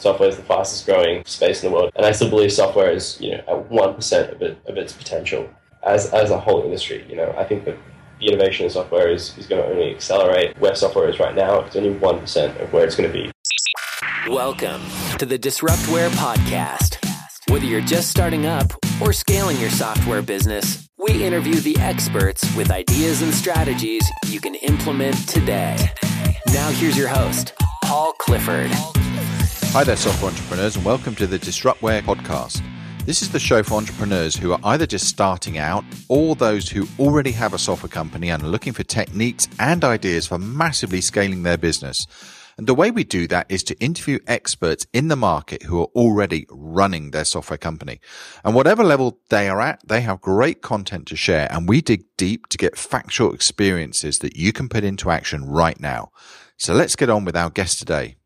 software is the fastest growing space in the world, and I still believe software is you know at one percent of it of its potential as as a whole industry. You know, I think that the innovation in software is, is going to only accelerate where software is right now. It's only one percent of where it's going to be. Welcome to the Disruptware podcast. Whether you're just starting up or scaling your software business, we interview the experts with ideas and strategies you can implement today. Now, here's your host, Paul Clifford. Hi there, software entrepreneurs, and welcome to the Disruptware podcast. This is the show for entrepreneurs who are either just starting out or those who already have a software company and are looking for techniques and ideas for massively scaling their business. And the way we do that is to interview experts in the market who are already running their software company. And whatever level they are at, they have great content to share. And we dig deep to get factual experiences that you can put into action right now. So let's get on with our guest today.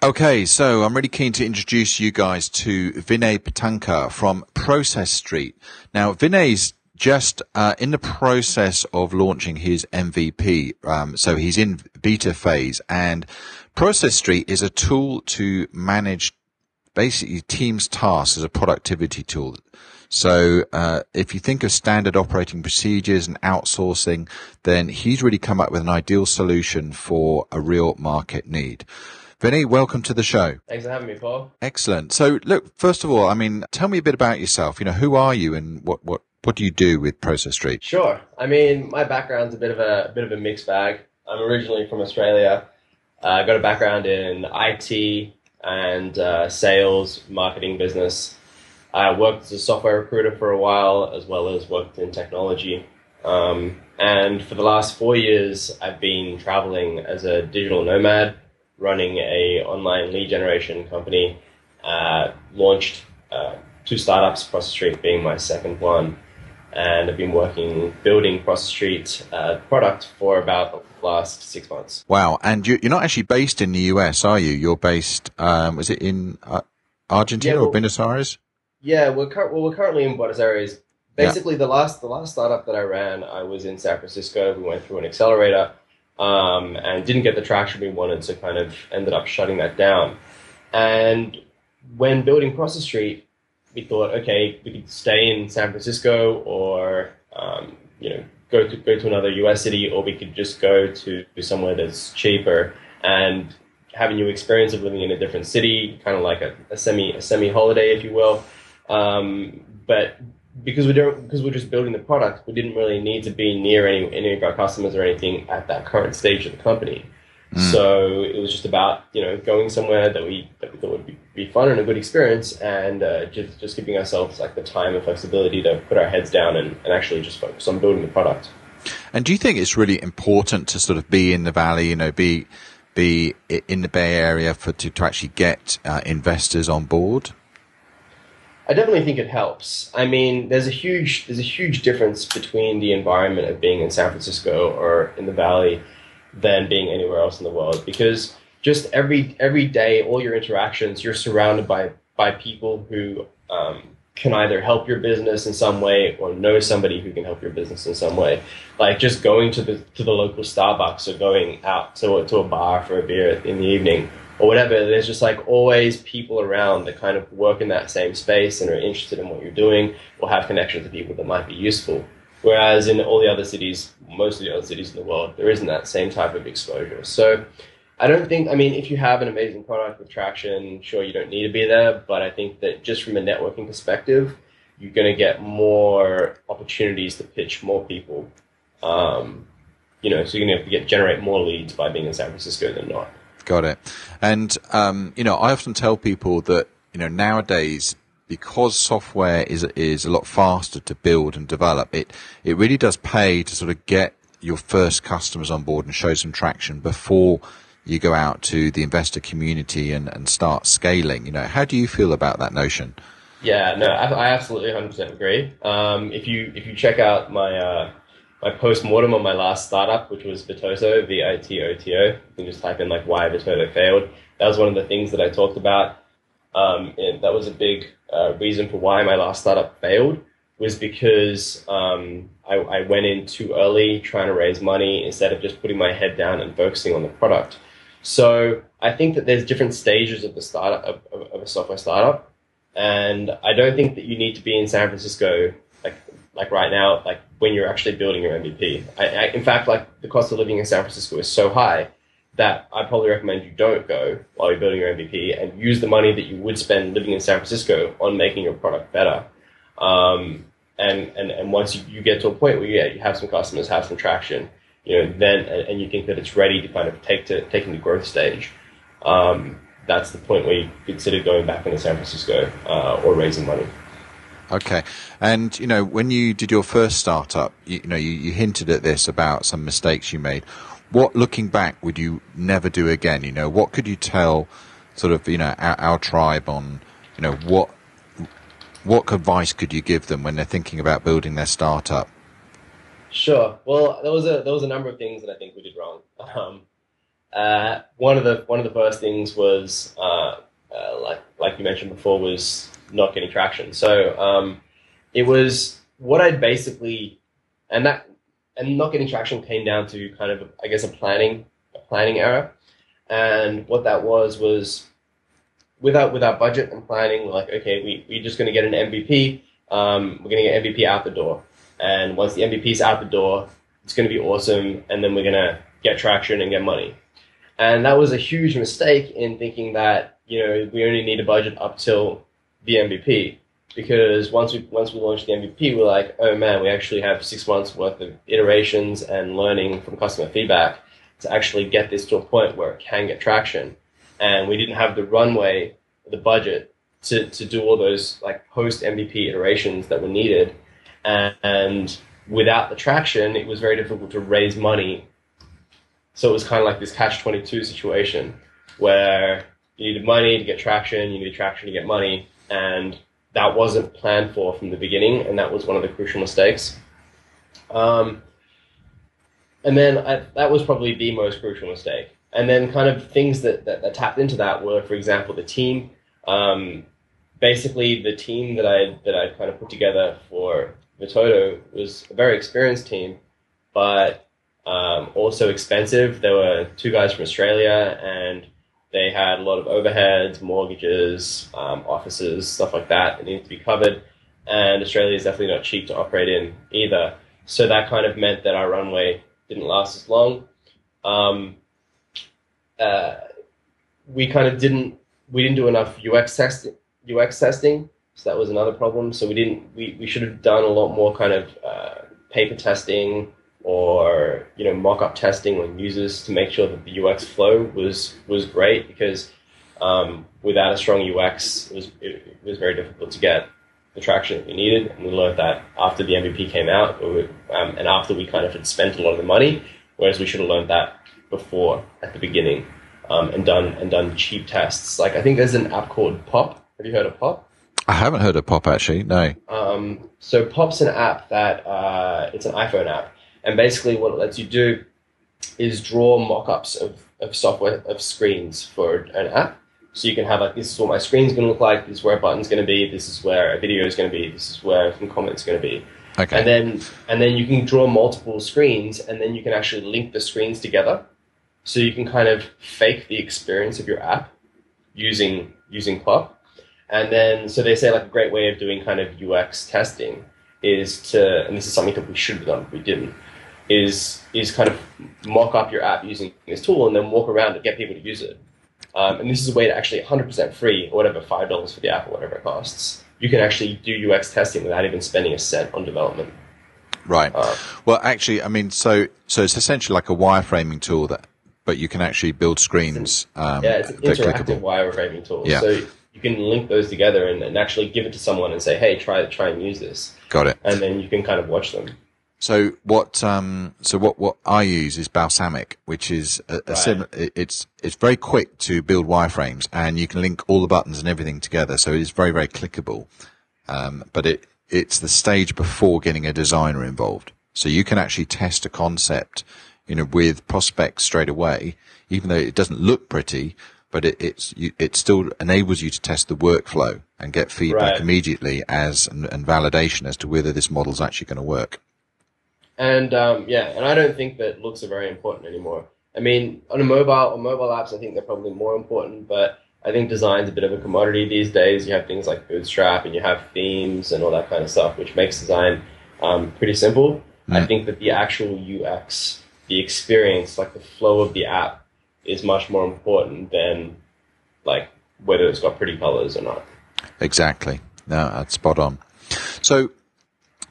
Okay, so I'm really keen to introduce you guys to Vinay Patankar from Process Street. Now, Vinay's just uh, in the process of launching his MVP. Um, so he's in beta phase, and Process Street is a tool to manage basically teams' tasks as a productivity tool. So uh, if you think of standard operating procedures and outsourcing, then he's really come up with an ideal solution for a real market need. Vinny, welcome to the show. Thanks for having me, Paul. Excellent. So, look, first of all, I mean, tell me a bit about yourself. You know, who are you and what, what, what do you do with Process Street? Sure. I mean, my background's a bit of a, a bit of a mixed bag. I'm originally from Australia. Uh, I got a background in IT and uh, sales, marketing, business. I worked as a software recruiter for a while, as well as worked in technology. Um, and for the last four years, I've been traveling as a digital nomad running a online lead generation company. Uh, launched uh, two startups, Process Street being my second one, and I've been working building Process Street uh, product for about the last six months. Wow! And you, are not actually based in the US, are you? You're based, um, was it in uh, Argentina yeah, well, or Buenos Aires? Yeah, we're cur- well, we're currently in Buenos Aires. Basically, yeah. the last the last startup that I ran, I was in San Francisco. We went through an accelerator um, and didn't get the traction we wanted, so kind of ended up shutting that down. And when building Process Street, we thought, okay, we could stay in San Francisco or um, you know go to go to another U.S. city, or we could just go to somewhere that's cheaper and have a new experience of living in a different city, kind of like a, a semi a semi holiday, if you will. Um, but because we don't because we're just building the product, we didn't really need to be near any any of our customers or anything at that current stage of the company. Mm. So it was just about you know going somewhere that we that we thought would be, be fun and a good experience, and uh, just just giving ourselves like the time and flexibility to put our heads down and, and actually just focus on building the product. And do you think it's really important to sort of be in the valley, you know, be be in the Bay Area for to, to actually get uh, investors on board? I definitely think it helps. I mean, there's a huge there's a huge difference between the environment of being in San Francisco or in the Valley than being anywhere else in the world because just every every day, all your interactions, you're surrounded by by people who um, can either help your business in some way or know somebody who can help your business in some way. Like just going to the to the local Starbucks or going out to to a bar for a beer in the evening or whatever, there's just like always people around that kind of work in that same space and are interested in what you're doing or have connections to people that might be useful. Whereas in all the other cities, most of the other cities in the world, there isn't that same type of exposure. So I don't think, I mean, if you have an amazing product with traction, sure, you don't need to be there. But I think that just from a networking perspective, you're going to get more opportunities to pitch more people. Um, you know, so you're going to get generate more leads by being in San Francisco than not. Got it. And, um, you know, I often tell people that, you know, nowadays, because software is, is a lot faster to build and develop, it, it really does pay to sort of get your first customers on board and show some traction before you go out to the investor community and, and start scaling. You know, how do you feel about that notion? Yeah, no, I, I absolutely 100% agree. Um, if you if you check out my uh, my post mortem on my last startup, which was Vitoto, V I T O T O. You can just type in like why Vitoto failed. That was one of the things that I talked about. Um, and that was a big uh, reason for why my last startup failed was because um, I, I, went in too early trying to raise money instead of just putting my head down and focusing on the product. So I think that there's different stages of the startup of, of, of a software startup, and I don't think that you need to be in San Francisco like right now, like when you're actually building your MVP. I, I, in fact, like the cost of living in San Francisco is so high that I probably recommend you don't go while you're building your MVP and use the money that you would spend living in San Francisco on making your product better. Um, and, and, and once you, you get to a point where you, you have some customers, have some traction, you know, then and you think that it's ready to kind of take to taking the growth stage, um, that's the point where you consider going back into San Francisco uh, or raising money. Okay, and you know when you did your first startup, you, you know you, you hinted at this about some mistakes you made. What, looking back, would you never do again? You know, what could you tell, sort of, you know, our, our tribe on, you know, what what advice could you give them when they're thinking about building their startup? Sure. Well, there was a there was a number of things that I think we did wrong. Um, uh, one of the one of the first things was uh, uh, like like you mentioned before was not getting traction. So um, it was what I'd basically and that and not getting traction came down to kind of I guess a planning a planning error. And what that was was without without budget and planning, like okay, we we're just going to get an MVP. Um, we're going to get MVP out the door and once the MVP's out the door, it's going to be awesome. And then we're going to get traction and get money. And that was a huge mistake in thinking that, you know, we only need a budget up till the MVP. Because once we once we launched the MVP, we're like, oh man, we actually have six months worth of iterations and learning from customer feedback to actually get this to a point where it can get traction. And we didn't have the runway, the budget to, to do all those like post MVP iterations that were needed and without the traction, it was very difficult to raise money. So it was kind of like this catch 22 situation where you needed money to get traction, you needed traction to get money, and that wasn't planned for from the beginning, and that was one of the crucial mistakes. Um, and then I, that was probably the most crucial mistake. And then kind of things that, that, that tapped into that were, for example, the team. Um, basically, the team that I that I kind of put together for Vitoto was a very experienced team, but um, also expensive. There were two guys from Australia, and they had a lot of overheads, mortgages, um, offices, stuff like that that needed to be covered. And Australia is definitely not cheap to operate in either. So that kind of meant that our runway didn't last as long. Um, uh, we kind of didn't we didn't do enough UX testing UX testing so that was another problem. So we didn't we, we should have done a lot more kind of uh, paper testing or you know mock-up testing on users to make sure that the UX flow was was great because um, without a strong UX, it was it, it, was very difficult to get the traction that we needed. And we learned that after the MVP came out, um, and after we kind of had spent a lot of the money, whereas we should have learned that before at the beginning um, and done and done cheap tests. Like I think there's an app called Pop. Have you heard of Pop? I haven't heard of Pop actually. No. Um, so Pop's an app that uh, it's an iPhone app, and basically what it lets you do is draw mock-ups of, of software of screens for an app. So you can have like this is what my screen's going to look like. This is where a button's going to be. This is where a video is going to be. This is where some comments going to be. Okay. And then and then you can draw multiple screens, and then you can actually link the screens together. So you can kind of fake the experience of your app using using Pop and then, so they say like a great way of doing kind of UX testing is to, and this is something that we should have done, but we didn't, is is kind of mock up your app using this tool and then walk around to get people to use it. Um, and this is a way to actually 100% free, or whatever, five dollars for the app or whatever it costs. You can actually do UX testing without even spending a cent on development. Right. Uh, well, actually, I mean, so so it's essentially like a wireframing tool that, but you can actually build screens. Um, yeah, it's an interactive wireframing tool. Yeah. So you can link those together and, and actually give it to someone and say, hey, try try and use this. Got it. And then you can kind of watch them. So what? Um, so what? What I use is Balsamiq, which is a, a right. sim- It's it's very quick to build wireframes, and you can link all the buttons and everything together. So it is very very clickable. Um, but it it's the stage before getting a designer involved. So you can actually test a concept, you know, with prospects straight away, even though it doesn't look pretty but it, it's you, it still enables you to test the workflow and get feedback right. immediately as and, and, validation as to whether this model is actually going to work. And um, yeah, and I don't think that looks are very important anymore. I mean, on a mobile, on mobile apps, I think they're probably more important, but I think design's a bit of a commodity these days. You have things like Bootstrap and you have themes and all that kind of stuff, which makes design um, pretty simple. I think that the actual UX, the experience, like the flow of the app, is much more important than like whether it's got pretty colors or not. Exactly. No, that's spot on. So,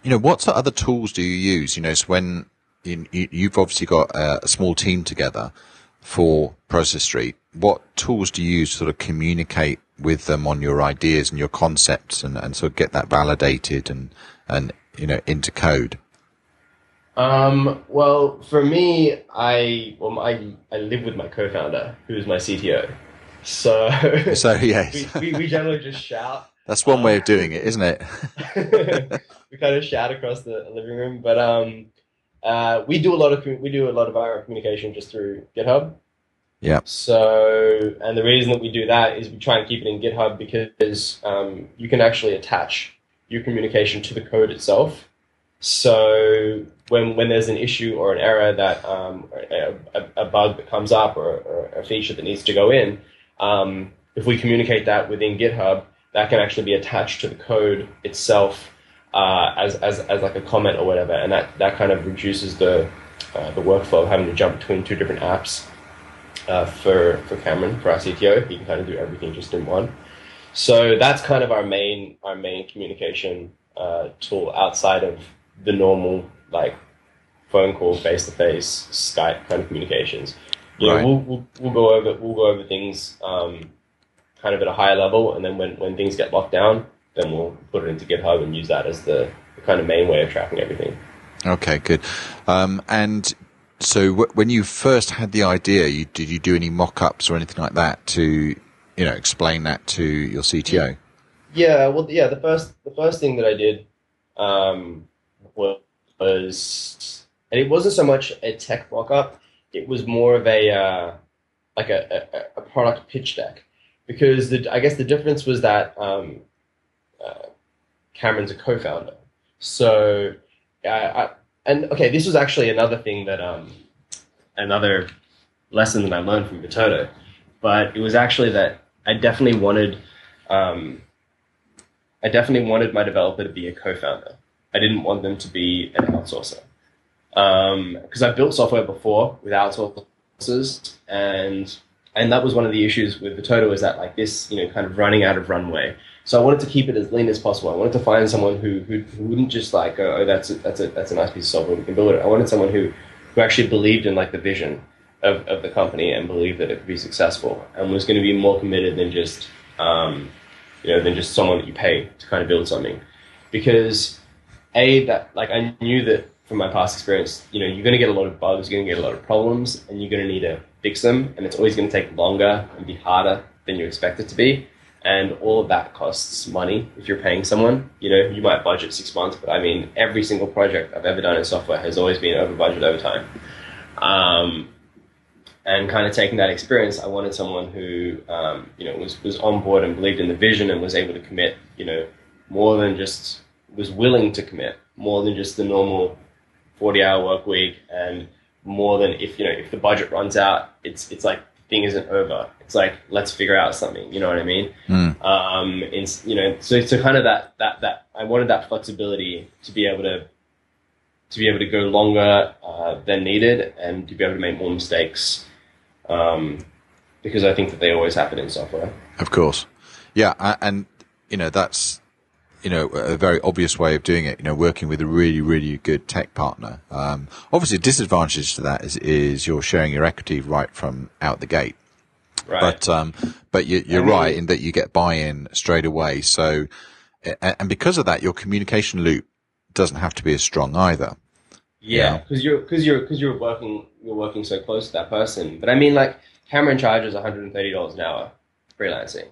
you know, what other tools do you use? You know, so when you, you've obviously got a, a small team together for Process Street, what tools do you use to sort of communicate with them on your ideas and your concepts and, and sort of get that validated and, and, you know, into code? Um, well, for me, I well, I I live with my co-founder, who's my CTO. So, so yes, we, we, we, generally just shout. That's one um, way of doing it, isn't it? we kind of shout across the living room, but um, uh, we do a lot of we do a lot of our communication just through GitHub. Yeah. So, and the reason that we do that is we try and keep it in GitHub because um, you can actually attach your communication to the code itself. So when when there's an issue or an error that um, a, a, bug that comes up or, or, a feature that needs to go in, um, if we communicate that within GitHub, that can actually be attached to the code itself uh, as, as as like a comment or whatever, and that that kind of reduces the uh, the workflow of having to jump between two different apps. Uh, for for Cameron, for our CTO, he can kind of do everything just in one. So that's kind of our main our main communication uh, tool outside of the normal like phone call, face to face, Skype kind of communications. You right. we'll, we'll, we'll go over we'll go over things um, kind of at a higher level, and then when, when things get locked down, then we'll put it into GitHub and use that as the, the kind of main way of tracking everything. Okay, good. Um, and so, w- when you first had the idea, you, did you do any mock-ups or anything like that to, you know, explain that to your CTO? Yeah, well, yeah. The first the first thing that I did um, was and it wasn't so much a tech mock-up. It was more of a uh, like a, a, a, product pitch deck, because the, I guess the difference was that um, uh, Cameron's a co-founder, so I, and okay, this was actually another thing that um, another lesson that I learned from Vitoto, but it was actually that I definitely wanted um, I definitely wanted my developer to be a co-founder. I didn't want them to be an outsourcer. Because um, I've built software before with outsourcers, and and that was one of the issues with Vitoto is that like this, you know, kind of running out of runway. So I wanted to keep it as lean as possible. I wanted to find someone who who, who wouldn't just like oh, that's a, that's a that's a nice piece of software we can build it. I wanted someone who who actually believed in like the vision of, of the company and believed that it could be successful and was going to be more committed than just um, you know than just someone that you pay to kind of build something because a that like I knew that from my past experience, you know, you're going to get a lot of bugs, you're going to get a lot of problems, and you're going to need to fix them, and it's always going to take longer and be harder than you expect it to be. And all of that costs money if you're paying someone. You know, you might budget six months, but I mean, every single project I've ever done in software has always been over budget over time. Um, and kind of taking that experience, I wanted someone who, um, you know, was, was on board and believed in the vision and was able to commit, you know, more than just was willing to commit more than just the normal 40 hour work week and more than if you know if the budget runs out it's it's like the thing isn't over. It's like let's figure out something you know what i mean? Mm. um and you know so so kind of that that that i wanted that flexibility to be able to to be able to go longer uh, than needed and to be able to make more mistakes um, because i think that they always happen in software. Of course. Yeah and you know that's you know, a very obvious way of doing it, you know, working with a really, really good tech partner. Um, obviously, a disadvantage to that is, is you're sharing your equity right from out the gate. Right. But, um, but you, are right in that you get buy-in straight away. So, and because of that, your communication loop doesn't have to be as strong either. Yeah, because you are because you're because you're working you're working so close to that person. But I mean, like Cameron charges one hundred and thirty dollars an hour freelancing.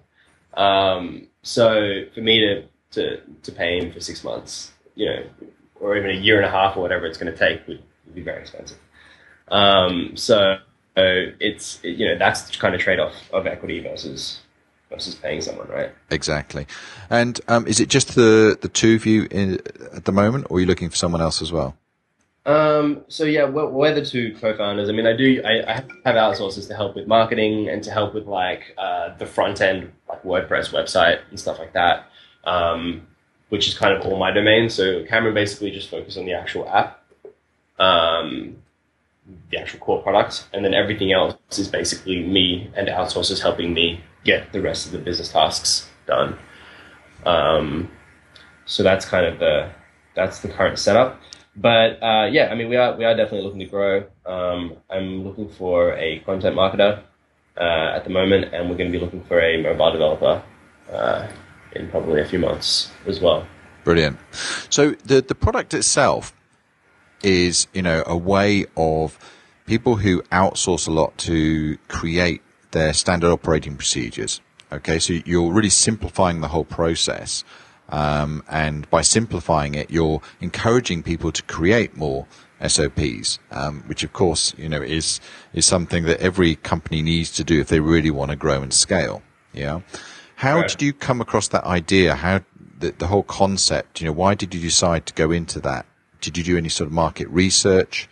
Um, so for me to to, to pay him for six months, you know, or even a year and a half or whatever it's going to take would, would be very expensive. Um, so, it's you know that's the kind of trade off of equity versus versus paying someone, right? Exactly. And um, is it just the the two of you in, at the moment, or are you looking for someone else as well? Um, so yeah, we're, we're the two co-founders. I mean, I do. I, I have outsources to help with marketing and to help with like uh, the front end, like WordPress website and stuff like that, um, which is kind of all my domain. So Cameron basically just focuses on the actual app, um, the actual core product, and then everything else is basically me and outsources helping me get the rest of the business tasks done. Um, so that's kind of the that's the current setup but uh, yeah, I mean, we are we are definitely looking to grow. Um, I'm looking for a content marketer uh, at the moment, and we're going to be looking for a mobile developer uh, in probably a few months as well. Brilliant. So the the product itself is, you know, a way of people who outsource a lot to create their standard operating procedures. Okay, so you're really simplifying the whole process. Um, and by simplifying it, you're encouraging people to create more SOPs, um, which of course, you know, is, is something that every company needs to do if they really want to grow and scale. Yeah. How right. did you come across that idea? How, the, the whole concept, you know, why did you decide to go into that? Did you do any sort of market research?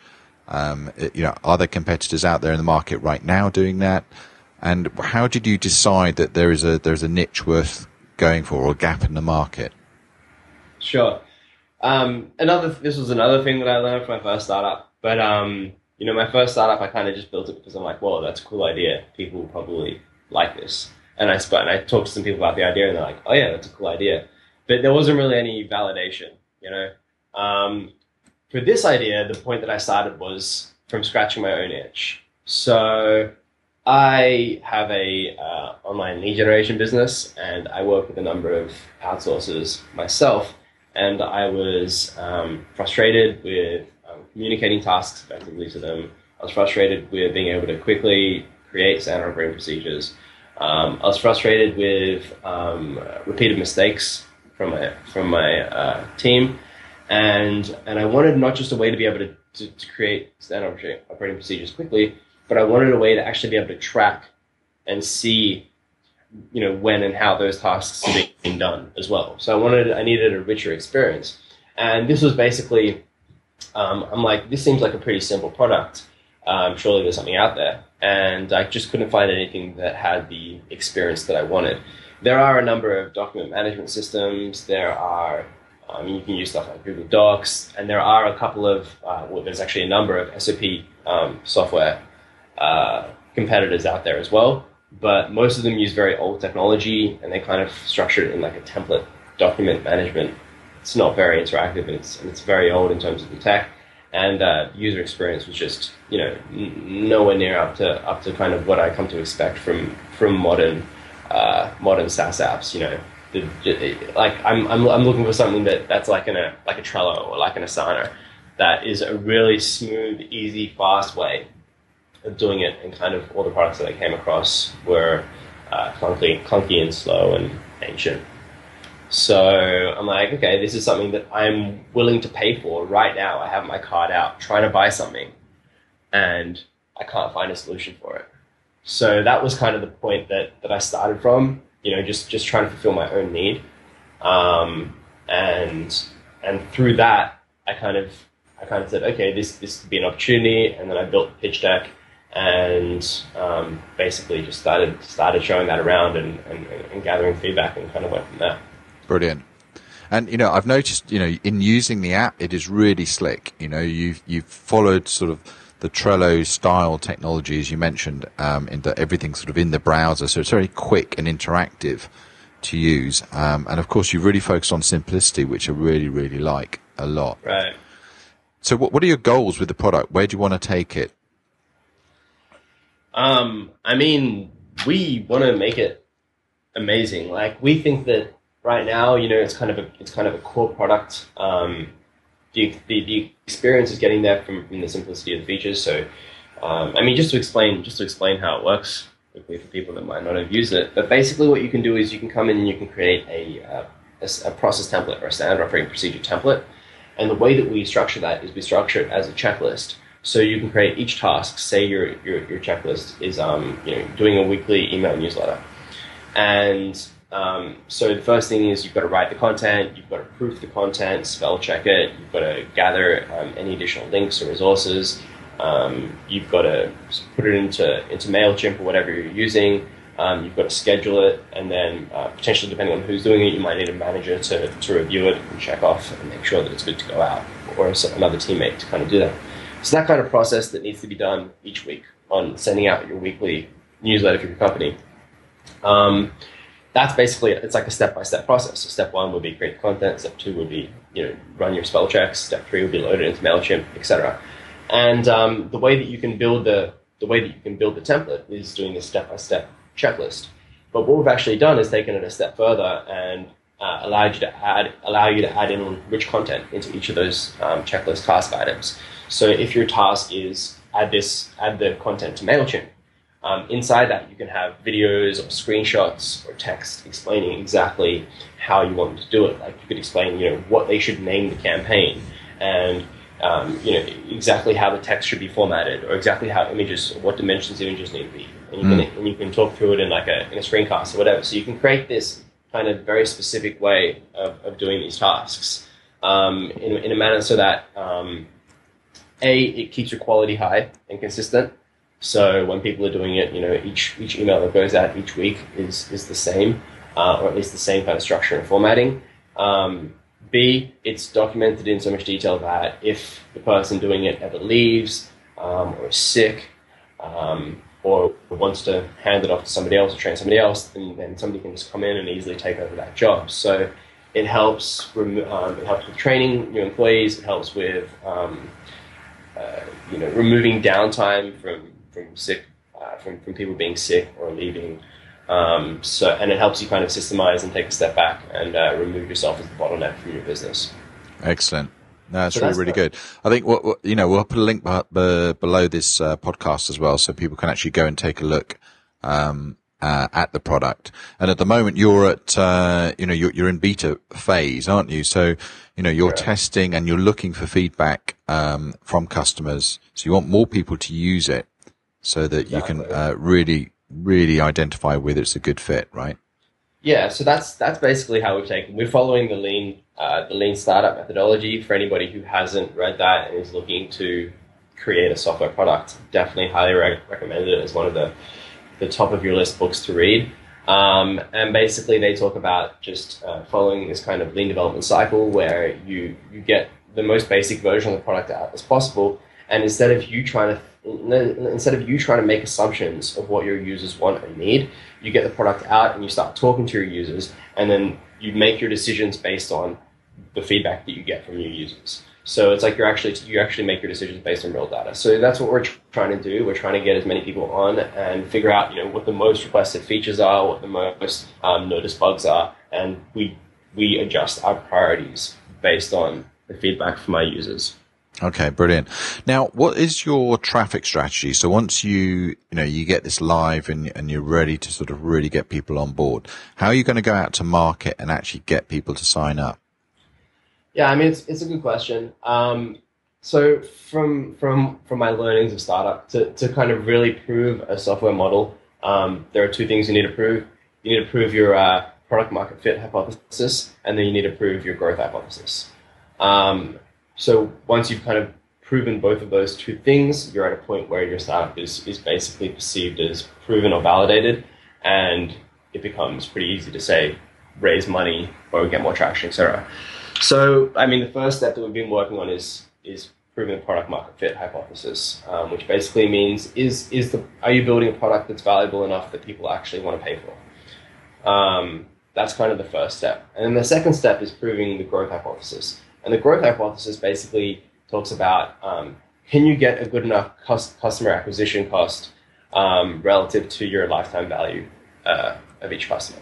Um, you know, are there competitors out there in the market right now doing that? And how did you decide that there is a there's a niche worth going for or a gap in the market? Sure. Um, another this was another thing that I learned from my first startup. But um, you know, my first startup, I kind of just built it because I'm like, well, that's a cool idea. People will probably like this. And I and I talked to some people about the idea, and they're like, oh yeah, that's a cool idea. But there wasn't really any validation, you know. Um, for this idea, the point that I started was from scratching my own itch. So I have a uh, online lead generation business, and I work with a number of outsourcers myself. And I was um, frustrated with um, communicating tasks effectively to them. I was frustrated with being able to quickly create standard operating procedures. Um, I was frustrated with um, repeated mistakes from my from my uh, team, and and I wanted not just a way to be able to, to, to create standard operating procedures quickly, but I wanted a way to actually be able to track and see, you know, when and how those tasks are being done as well. So I wanted, I needed a richer experience, and this was basically, um, I'm like, this seems like a pretty simple product. Um, surely there's something out there, and I just couldn't find anything that had the experience that I wanted. There are a number of document management systems. There are I um, mean, you can use stuff like Google Docs, and there are a couple of, uh, well, there's actually a number of SOP um, software uh, competitors out there as well. But most of them use very old technology and they kind of structure it in like a template document management. It's not very interactive and it's, and it's very old in terms of the tech. And uh, user experience was just, you know, n- nowhere near up to up to kind of what I come to expect from from modern uh, modern SaaS apps. You know, the, like I'm, I'm I'm looking for something that that's like a like a Trello or like an Asana that is a really smooth, easy, fast way of doing it, and kind of all the products that I came across were uh, clunky, clunky and slow and ancient. So I'm like, okay, this is something that I'm willing to pay for right now. I have my card out, trying to buy something, and I can't find a solution for it. So that was kind of the point that, that I started from. You know, just just trying to fulfill my own need, um, and and through that, I kind of I kind of said, okay, this this could be an opportunity, and then I built pitch deck and um, basically just started started showing that around and, and, and, gathering feedback and kind of went from there. Brilliant. And you know, I've noticed, you know, in using the app, it is really slick. You know, you've you've followed sort of the Trello style technology as you mentioned, um, in the, everything sort of in the browser, so it's very quick and interactive to use. Um, and of course, you've really focused on simplicity, which I really, really like a lot. Right. So, what, what are your goals with the product? Where do you want to take it? Um, I mean, we want to make it amazing. Like we think that right now, you know, it's kind of a it's kind of a core product. Um, the, the, the experience is getting there from, from the simplicity of the features. So, um, I mean, just to explain just to explain how it works quickly for people that might not have used it. But basically, what you can do is you can come in and you can create a, uh, a, a process template or a standard operating procedure template. And the way that we structure that is we structure it as a checklist. So you can create each task. Say your your, your checklist is um, you know doing a weekly email newsletter, and Um, so the first thing is you've got to write the content, you've got to proof the content, spell check it, you've got to gather um, any additional links or resources, um, you've got to put it into into Mailchimp or whatever you're using. Um, you've got to schedule it, and then uh, potentially, depending on who's doing it, you might need a manager to, to review it and check off and make sure that it's good to go out, or another teammate to kind of do that. So that kind of process that needs to be done each week on sending out your weekly newsletter for your company. That's basically it. It's like a step-by-step process. So step one would be create content. Step two would be you know run your spell checks. Step three would be loaded into Mailchimp, etc. And um, the way that you can build the the way that you can build the template is doing this step-by-step checklist. But what we've actually done is taken it a step further and uh, allowed you to add allow you to add in rich content into each of those um, checklist task items. So if your task is add this add the content to Mailchimp, um, inside that, you can have videos or screenshots or text explaining exactly how you want them to do it. Like you could explain, you know, what they should name the campaign and um, you know exactly how the text should be formatted or exactly how images, what dimensions images need to be, and you mm. can and you can talk through it in like a in a screencast or whatever. So you can create this kind of very specific way of, of doing these tasks um, in, in a manner so that um, a it keeps your quality high and consistent so when people are doing it, you know, each each email that goes out each week is is the same, uh, or at least the same kind of structure and formatting. Um, B, it's documented in so much detail that if the person doing it ever leaves um, or is sick um, or wants to hand it off to somebody else or train somebody else, then, then somebody can just come in and easily take over that job. So it helps. Um, it helps with training new employees. It helps with um, uh, you know removing downtime from from sick, uh, from, from people being sick or leaving. Um, so, and it helps you kind of systemize and take a step back and uh, remove yourself as the bottleneck from your business. Excellent. No, that's so really, that's really good. I think what, what, you know, we'll put a link b- below this uh, podcast as well, so people can actually go and take a look um, uh, at the product. And at the moment, you're at, uh, you know, you're, you're in beta phase, aren't you? So, you know, you're yeah. testing and you're looking for feedback um, from customers. So you want more people to use it so that exactly. you can uh, really, really identify whether it's a good fit, right? Yeah, so that's that's basically how we've taken. We're following the lean uh, the lean startup methodology. For anybody who hasn't read that and is looking to create a software product, definitely highly re- recommend it as one of the the top of your list books to read. Um, and basically, they talk about just uh, following this kind of lean development cycle where you you get the most basic version of the product out as possible, and instead of you trying to instead of you trying to make assumptions of what your users want and need, you get the product out and you start talking to your users, and then you make your decisions based on the feedback that you get from your users. So it's like you're actually you actually make your decisions based on real data. So that's what we're trying to do. We're trying to get as many people on and figure out you know what the most requested features are, what the most um, noticed bugs are, and we we adjust our priorities based on the feedback from our users. Okay, brilliant. Now, what is your traffic strategy? So once you, you know, you get this live and, and you're ready to sort of really get people on board, how are you going to go out to market and actually get people to sign up? Yeah, I mean, it's, it's a good question. Um, so from, from, from my learnings of startup to, to kind of really prove a software model, um, there are two things you need to prove. You need to prove your uh, product market fit hypothesis, and then you need to prove your growth hypothesis. Um, so once you've kind of proven both of those two things, you're at a point where your startup is, is basically perceived as proven or validated, and it becomes pretty easy to say raise money or get more traction, etc. So, I mean, the first step that we've been working on is is proving the product market fit hypothesis, um, which basically means is is the are you building a product that's valuable enough that people actually want to pay for? Um, that's kind of the first step, and then the second step is proving the growth hypothesis. And the growth hypothesis basically talks about um, can you get a good enough cost, customer acquisition cost um, relative to your lifetime value uh, of each customer.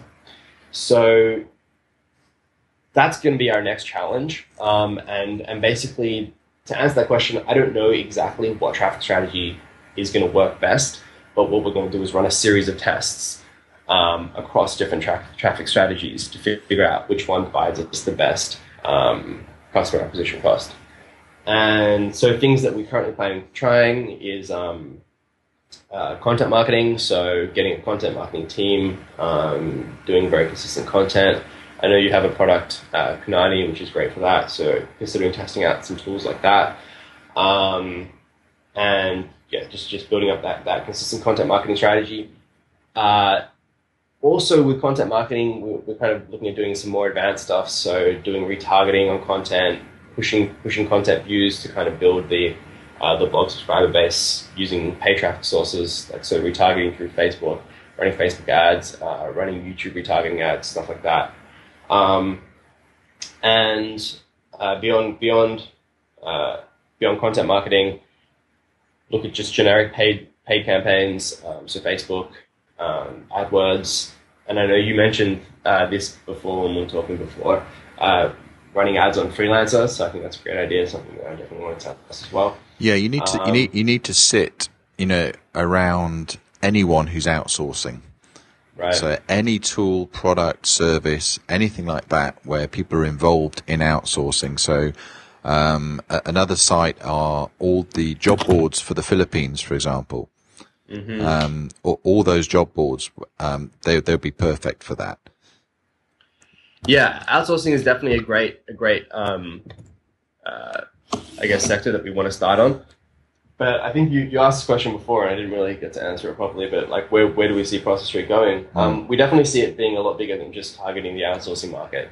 So that's going to be our next challenge. Um, and, and basically, to answer that question, I don't know exactly what traffic strategy is going to work best, but what we're going to do is run a series of tests um, across different tra- traffic strategies to figure out which one provides us the best um, customer acquisition cost. And so things that we're currently plan trying is um, uh, content marketing, so getting a content marketing team, um, doing very consistent content. I know you have a product, uh, Kunani, which is great for that. So considering testing out some tools like that, um, and yeah, just just building up that that consistent content marketing strategy. Uh, also, with content marketing, we're, we're kind of looking at doing some more advanced stuff. So doing retargeting on content, pushing pushing content views to kind of build the uh, the blog subscriber base using pay traffic sources, like so retargeting through Facebook, running Facebook ads, uh, running YouTube retargeting ads, stuff like that. Um, and uh, beyond beyond uh, beyond content marketing, look at just generic paid paid campaigns. Um, so Facebook, um, AdWords, and I know you mentioned uh, this before when we were talking before. Uh, running ads on freelancer, so I think that's a great idea. Something that I definitely want to test as well. Yeah, you need to you Um, need you need to sit, you know, around anyone who's outsourcing. Right. So any tool, product, service, anything like that, where people are involved in outsourcing. So um, another site are all the job boards for the Philippines, for example. Mm-hmm. Um, all, all those job boards, um, they they'll be perfect for that. Yeah, outsourcing is definitely a great, a great, um, uh, I guess, sector that we want to start on. But I think you, you asked this question before, and I didn't really get to answer it properly. But like, where where do we see Process Street going? Um, we definitely see it being a lot bigger than just targeting the outsourcing market.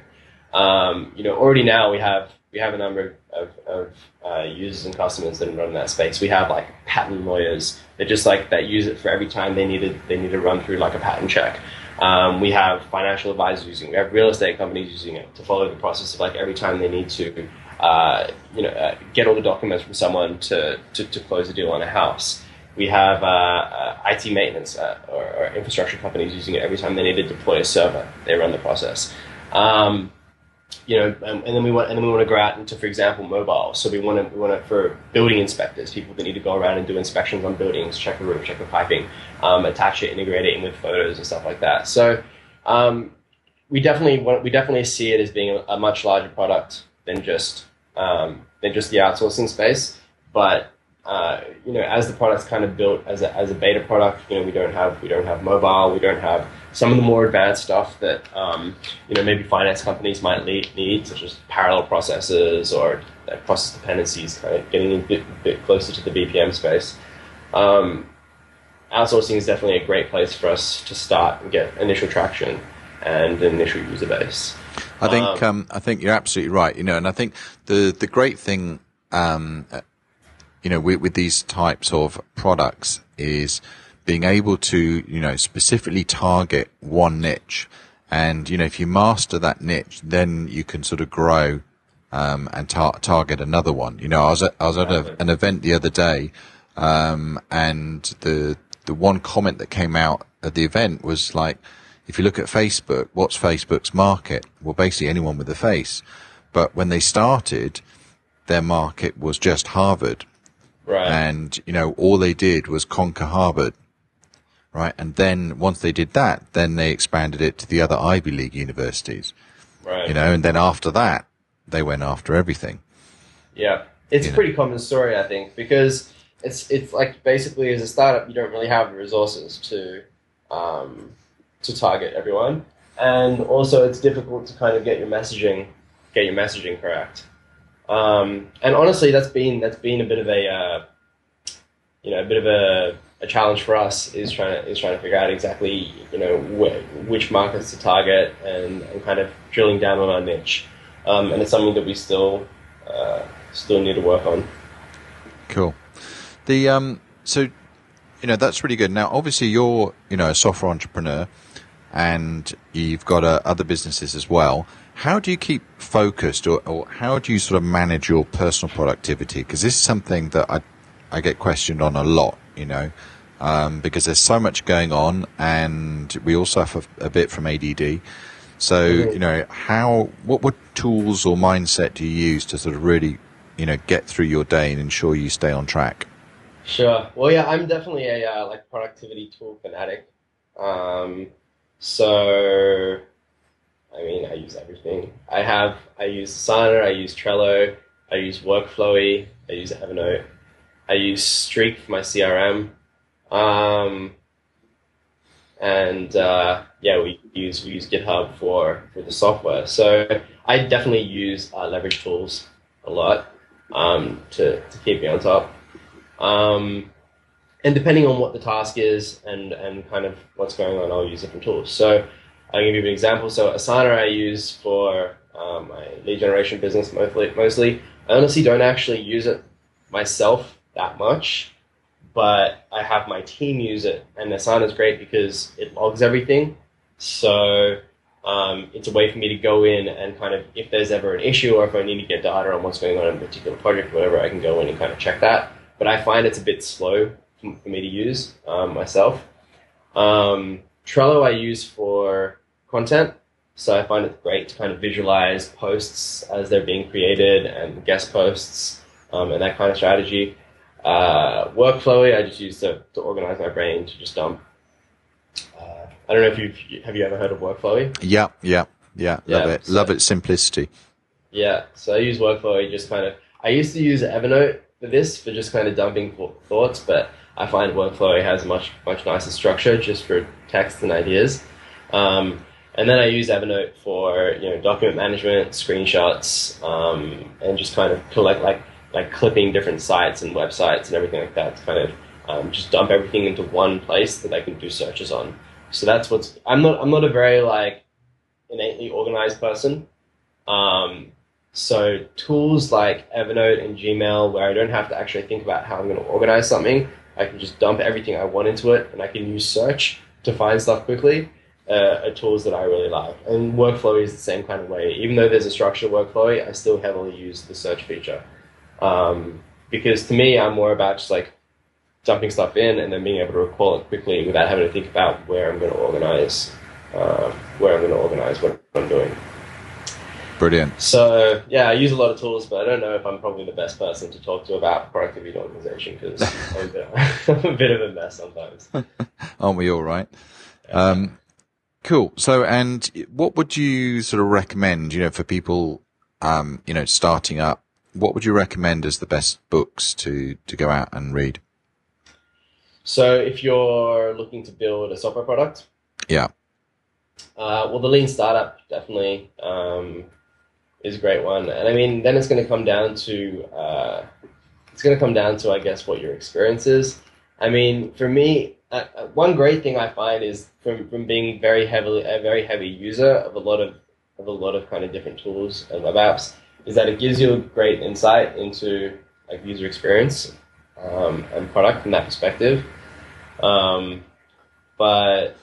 Um, you know, already now we have we have a number of, of uh, users and customers that run that space. We have like patent lawyers that just like that use it for every time they needed they need to run through like a patent check. Um, we have financial advisors using it. We have real estate companies using it to follow the process of like every time they need to, uh, you know, uh, get all the documents from someone to, to, to close a deal on a house. We have uh, uh, IT maintenance uh, or, or infrastructure companies using it every time they need to deploy a server. They run the process. Um, you know, um, and then we want, and then we want to go out into, for example, mobile. So we want to, we want to for building inspectors, people that need to go around and do inspections on buildings, check the roof, check the piping, um, attach it, integrate it in with photos and stuff like that. So um, we definitely want, we definitely see it as being a, a much larger product than just um, than just the outsourcing space. But uh, you know, as the product's kind of built as a, as a beta product, you know, we don't have we don't have mobile, we don't have some of the more advanced stuff that um, you know maybe finance companies might need, need such as parallel processes or uh, process dependencies, kind of getting a bit, bit closer to the BPM space. Um, outsourcing is definitely a great place for us to start and get initial traction and an initial user base. I think um, I think you're absolutely right. You know, and I think the the great thing, um, uh, you know, with, with these types of products is being able to, you know, specifically target one niche, and you know, if you master that niche, then you can sort of grow um, and tar- target another one. You know, I was at, I was at a, an event the other day, um, and the the one comment that came out at the event was like, if you look at Facebook, what's Facebook's market? Well, basically anyone with a face. But when they started, their market was just Harvard. Right. And, you know, all they did was conquer Harvard. Right. And then once they did that, then they expanded it to the other Ivy League universities, right. you know, and then after that, they went after everything. Yeah, it's You a know. pretty common story, I think, because it's it's like basically as a startup, you don't really have the resources to um, to target everyone, and also it's difficult to kind of get your messaging get your messaging correct. Um, and honestly, that's been that's been a bit of a uh, you know a bit of a, a challenge for us is trying to is trying to figure out exactly you know wh- which markets to target and, and kind of drilling down on our niche. Um, and it's something that we still uh, still need to work on. Cool. The um, so you know that's really good. Now, obviously, you're you know a software entrepreneur, and you've got uh, other businesses as well. How do you keep focused, or, or how do you sort of manage your personal productivity? Because this is something that I I get questioned on a lot. You know. Um, because there's so much going on, and we all suffer a bit from ADD. So, you know, how, what, what tools or mindset do you use to sort of really, you know, get through your day and ensure you stay on track? Sure. Well, yeah, I'm definitely a uh, like productivity tool fanatic. Um, so, I mean, I use everything. I have I use Asana, I use Trello, I use Workflowy, I use Evernote, I use Streak for my CRM. Um, and uh, yeah, we use we use GitHub for for the software. So I definitely use uh, leverage tools a lot um, to to keep me on top. Um, and depending on what the task is and and kind of what's going on, I'll use different tools. So I'll give you an example. So Asana I use for um, my lead generation business mostly. Mostly, I honestly don't actually use it myself that much but I have my team use it, and Asana is great because it logs everything. So um, it's a way for me to go in and kind of, if there's ever an issue or if I need to get data on what's going on in a particular project, whatever, I can go in and kind of check that. But I find it's a bit slow for me to use um, myself. Um, Trello I use for content. So I find it great to kind of visualize posts as they're being created and guest posts um, and that kind of strategy. Uh, workflowy, I just use to, to organize my brain to just dump. Uh, I don't know if you have you ever heard of workflowy. Yeah, yeah, yeah. Love it. So, Love its simplicity. Yeah, so I use workflowy just kind of. I used to use Evernote for this for just kind of dumping thoughts, but I find workflowy has much much nicer structure just for text and ideas. Um, and then I use Evernote for you know document management, screenshots, um, and just kind of collect like like clipping different sites and websites and everything like that to kind of um, just dump everything into one place that I can do searches on. So that's what's I'm not I'm not a very like innately organized person. Um, so tools like Evernote and Gmail, where I don't have to actually think about how I'm going to organize something, I can just dump everything I want into it, and I can use search to find stuff quickly. Uh, are tools that I really like, and workflow is the same kind of way. Even though there's a structured workflow, I still heavily use the search feature. Um, because to me, I'm more about just like dumping stuff in and then being able to recall it quickly without having to think about where I'm going to organize, uh, where I'm going to organize what I'm doing. Brilliant. So yeah, I use a lot of tools, but I don't know if I'm probably the best person to talk to about productivity organization because I'm, I'm, a bit of a mess sometimes. Aren't we all right? Yeah. Um, cool. So, and what would you sort of recommend, you know, for people, um, you know, starting up what would you recommend as the best books to, to go out and read? So, if you're looking to build a software product, yeah. Uh, well, the Lean Startup definitely um, is a great one, and I mean, then it's going to come down to uh, it's going to come down to, I guess, what your experience is. I mean, for me, uh, uh, one great thing I find is from, from being very heavily a very heavy user of a lot of of a lot of kind of different tools and web apps is that it gives you a great insight into like user experience um, and product from that perspective. Um, but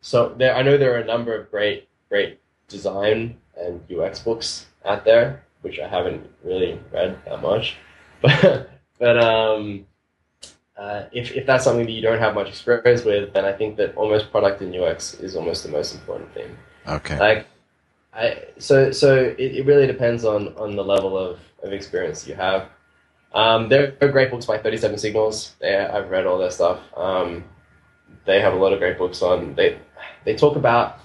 so there, I know there are a number of great, great design and UX books out there, which I haven't really read that much. But, but um, uh, if, if that's something that you don't have much experience with, then I think that almost product and UX is almost the most important thing. Okay. Like I so so it, it really depends on on the level of, of experience you have. Um, there are great books by Thirty Seven Signals. They, I've read all their stuff. Um, they have a lot of great books on. They they talk about.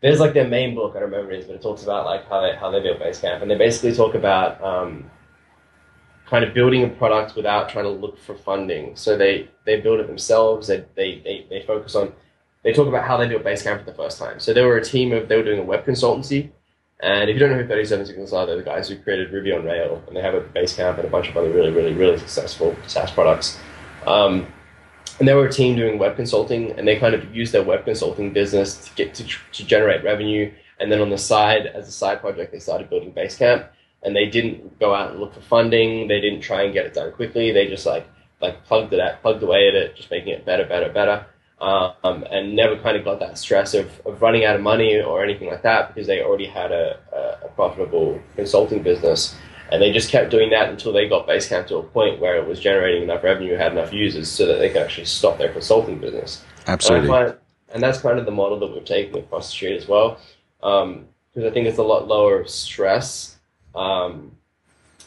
There's like their main book. I don't remember it is, but it talks about like how they how they build Basecamp, and they basically talk about um, kind of building a product without trying to look for funding. So they they build it themselves. They they they, they focus on they talk about how they built Basecamp for the first time. So they were a team of, they were doing a web consultancy. And if you don't know who 37 Signals are, they're the guys who created Ruby on Rail. And they have a Basecamp and a bunch of other really, really, really successful SaaS products. Um, and they were a team doing web consulting, and they kind of used their web consulting business to get to, to generate revenue. And then on the side, as a side project, they started building Basecamp. And they didn't go out and look for funding. They didn't try and get it done quickly. They just like like plugged it at plugged away at it, just making it better, better, better um, and never kind of got that stress of, of running out of money or anything like that because they already had a, a, a profitable consulting business. And they just kept doing that until they got Basecamp to a point where it was generating enough revenue, had enough users, so that they could actually stop their consulting business. Absolutely. And, find, and that's kind of the model that we've taken with Street as well, because um, I think it's a lot lower stress. Um,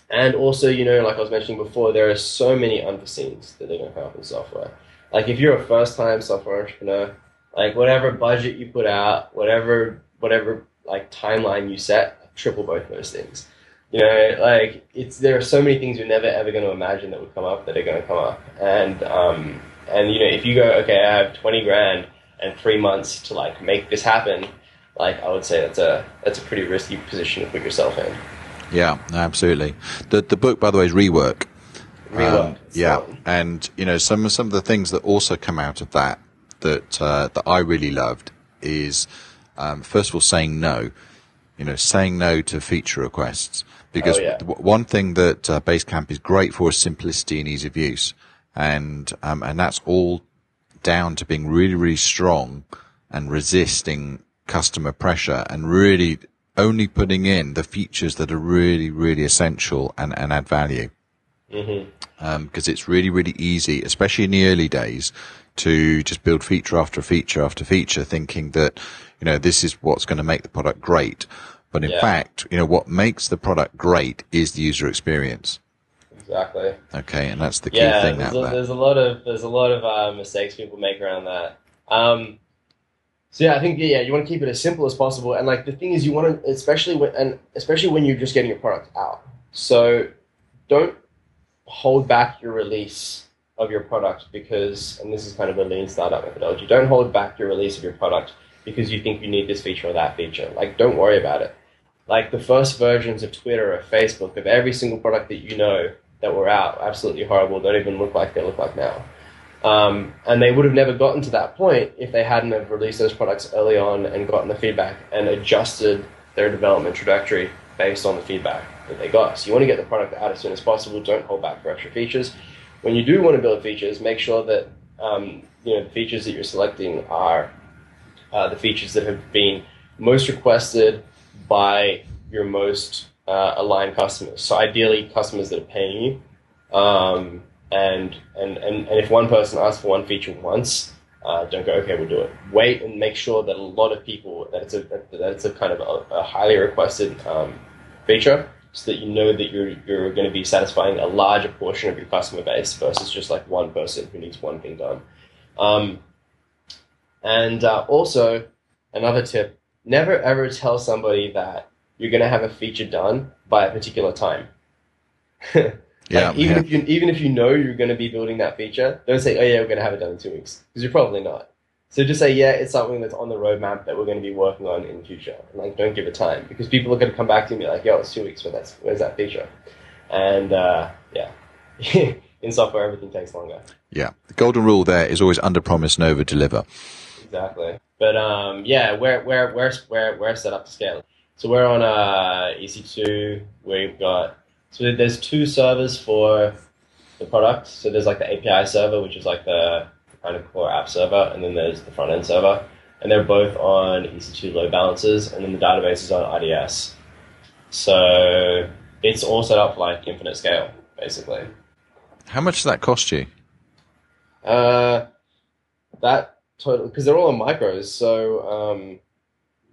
and also, you know, like I was mentioning before, there are so many unforeseens that are going to come up in software like if you're a first time software entrepreneur, like whatever budget you put out, whatever whatever like timeline you set, triple both those things. You know, like it's there are so many things you're never ever going to imagine that would come up that are going to come up, and um, And you know, if you go, okay, I have twenty grand and three months to like make this happen, like I would say that's a that's a pretty risky position to put yourself in. Yeah, absolutely. The the book, by the way, is rework. Um, yeah, and you know some some of the things that also come out of that that uh, that I really loved is um, first of all saying no. You know, saying no to feature requests because Oh, yeah. w- one thing that uh, Basecamp is great for is simplicity and ease of use, and um, and that's all down to being really really strong and resisting customer pressure and really only putting in the features that are really really essential and, and add value because it's really, really easy, especially in the early days, to just build feature after feature after feature, thinking that, you know, this is what's going to make the product great. But in Yeah. fact, you know, what makes the product great is the user experience. Exactly. Okay. And that's the key yeah, thing there's a, there's a lot of there's a lot of uh, mistakes people make around that. Um, so yeah, I think yeah, you want to keep it as simple as possible, and like the thing is, you want to especially when and especially when you're just getting your product out. So don't hold back your release of your product because, and this is kind of a lean startup methodology. Don't hold back your release of your product because you think you need this feature or that feature. Like, don't worry about it. Like the first versions of Twitter or Facebook of every single product that you know that were out, absolutely horrible. Don't even look like they look like now. Um, and they would have never gotten to that point if they hadn't have released those products early on and gotten the feedback and adjusted their development trajectory based on the feedback that they got. So you want to get the product out as soon as possible. Don't hold back for extra features. When you do want to build features, make sure that um, you know the features that you're selecting are uh, the features that have been most requested by your most uh, aligned customers. So ideally, customers that are paying you. Um, and, and, and, and if one person asks for one feature once, uh, don't go, okay, we'll do it. Wait and make sure that a lot of people, that it's a, that it's a kind of a, a highly requested um, feature so that you know that you're, you're going to be satisfying a larger portion of your customer base versus just like one person who needs one thing done. Um, and uh, also, another tip never ever tell somebody that you're going to have a feature done by a particular time. Yeah, even yeah. if you even if you know you're going to be building that feature, don't say, "Oh yeah, we're going to have it done in two weeks," because you're probably not. So just say, "Yeah, it's something that's on the roadmap that we're going to be working on in the future." And like, don't give it time because people are going to come back to me like, "Yo, it's two weeks, but that's where's that feature?" And uh, yeah, in software, everything takes longer. Yeah. The golden rule there is always under promise and over deliver. Exactly. But um, yeah, we're we're we're we're we're set up to scale. So we're on uh, EC2. We've got so there's two servers for the product. So there's like the API server, which is like the kind of core app server, and then there's the front end server, and they're both on EC2 load balancers, and then the database is on RDS. So it's all set up like infinite scale, basically. How much does that cost you? Uh, that total because they're all on micros, so um,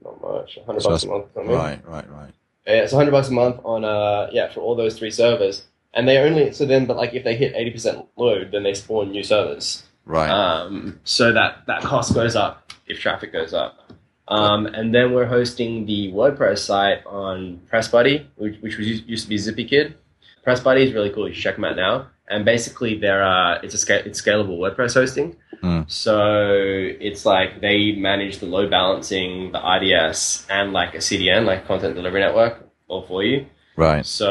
not much, hundred So bucks a that's- month. Something. Right, right, right. Yeah, it's hundred bucks a month on uh yeah for all those three servers, and they only so then but like if they hit eighty percent load, then they spawn new servers. Right. Um, so that that cost goes up if traffic goes up. Um, and then we're hosting the WordPress site on Pressable, which, which was used to be ZippyKid. Pressable is really cool. You should check them out now. And basically, they're uh, it's a sca- it's scalable WordPress hosting. Mm. So it's like they manage the load balancing, the RDS, and like a CDN, like content delivery network, all for you. right, So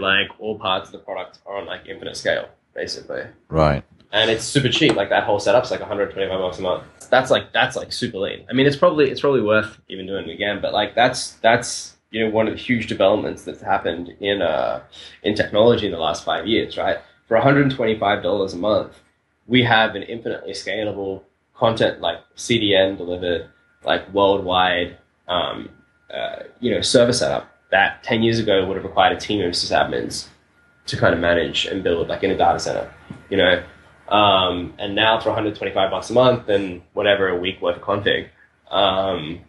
like all parts of the product are on like infinite scale, basically right. And it's super cheap. Like that whole setup's like 125 bucks a month. That's like that's like super lean. I mean, it's probably it's probably worth even doing it again. But like that's that's you know one of the huge developments that's happened in uh in technology in the last five years, right? For 125 dollars a month, we have an infinitely scalable content like CDN delivered, like worldwide, um, uh, you know, server setup that 10 years ago would have required a team of sysadmins to kind of manage and build like in a data center, you know. Um, and now for 125 bucks a month and whatever a week worth of config, um,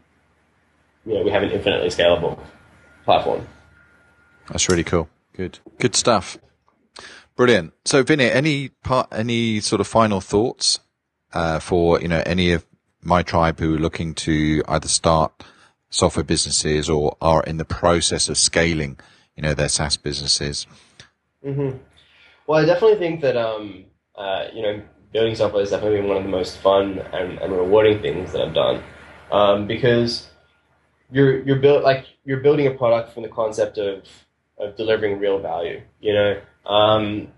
you know, we have an infinitely scalable platform. That's really cool. Good, good stuff. Brilliant. So, Vinny, any part, any sort of final thoughts uh, for you know any of my tribe who are looking to either start software businesses or are in the process of scaling, you know, their SaaS businesses? Mm-hmm. Well, I definitely think that um, uh, you know building software has definitely been one of the most fun and, and rewarding things that I've done um, because you're you're built like you're building a product from the concept of of delivering real value. You know, um,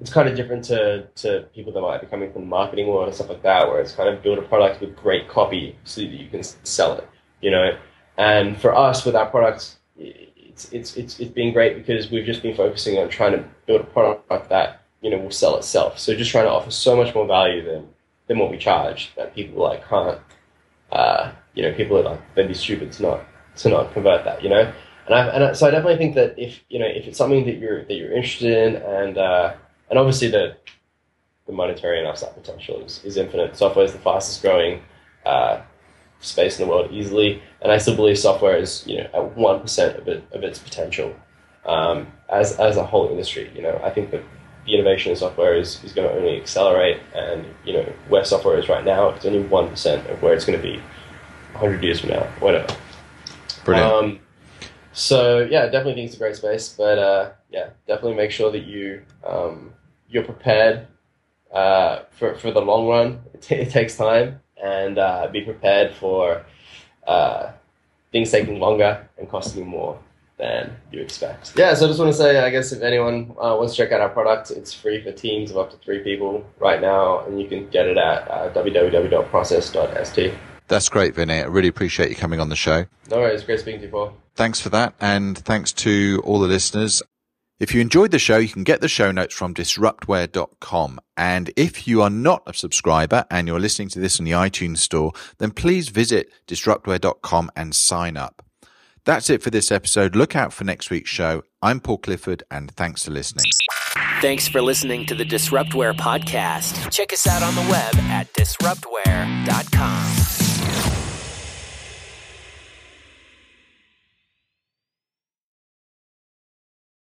it's kind of different to, to people that might be coming from the marketing world and stuff like that, where it's kind of build a product with great copy so that you can sell it. You know, and for us with our products, it's it's it's it's been great because we've just been focusing on trying to build a product like that you know will sell itself. So just trying to offer so much more value than than what we charge that people like can't. Uh, you know, people are like they'd be stupid to not to not convert that. You know, and I and I, so I definitely think that if you know if it's something that you're that you're interested in and uh, and obviously the the monetary and upside potential is, is infinite. Software is the fastest growing uh, space in the world easily, and I still believe software is you know at one percent of it of its potential um, as as a whole industry. You know, I think that the innovation in software is, is going to only accelerate, and you know where software is right now, it's only one percent of where it's going to be hundred years from now, whatever. Brilliant. Um, so yeah, definitely think it's a great space, but uh, yeah, definitely make sure that you um, you're prepared uh, for for the long run. It, t- it takes time, and uh, be prepared for uh, things taking longer and costing more than you expect. Yeah, so I just want to say, I guess if anyone uh, wants to check out our product, it's free for teams of up to three people right now, and you can get it at uh, www.process.st. That's great, Vinay. I really appreciate you coming on the show. No worries, great speaking to you, Paul. Thanks for that, and thanks to all the listeners. If you enjoyed the show, you can get the show notes from disruptware.com. And if you are not a subscriber and you're listening to this in the iTunes store, then please visit disruptware.com and sign up. That's it for this episode. Look out for next week's show. I'm Paul Clifford, and thanks for listening. Thanks for listening to the Disruptware podcast. Check us out on the web at disruptware.com.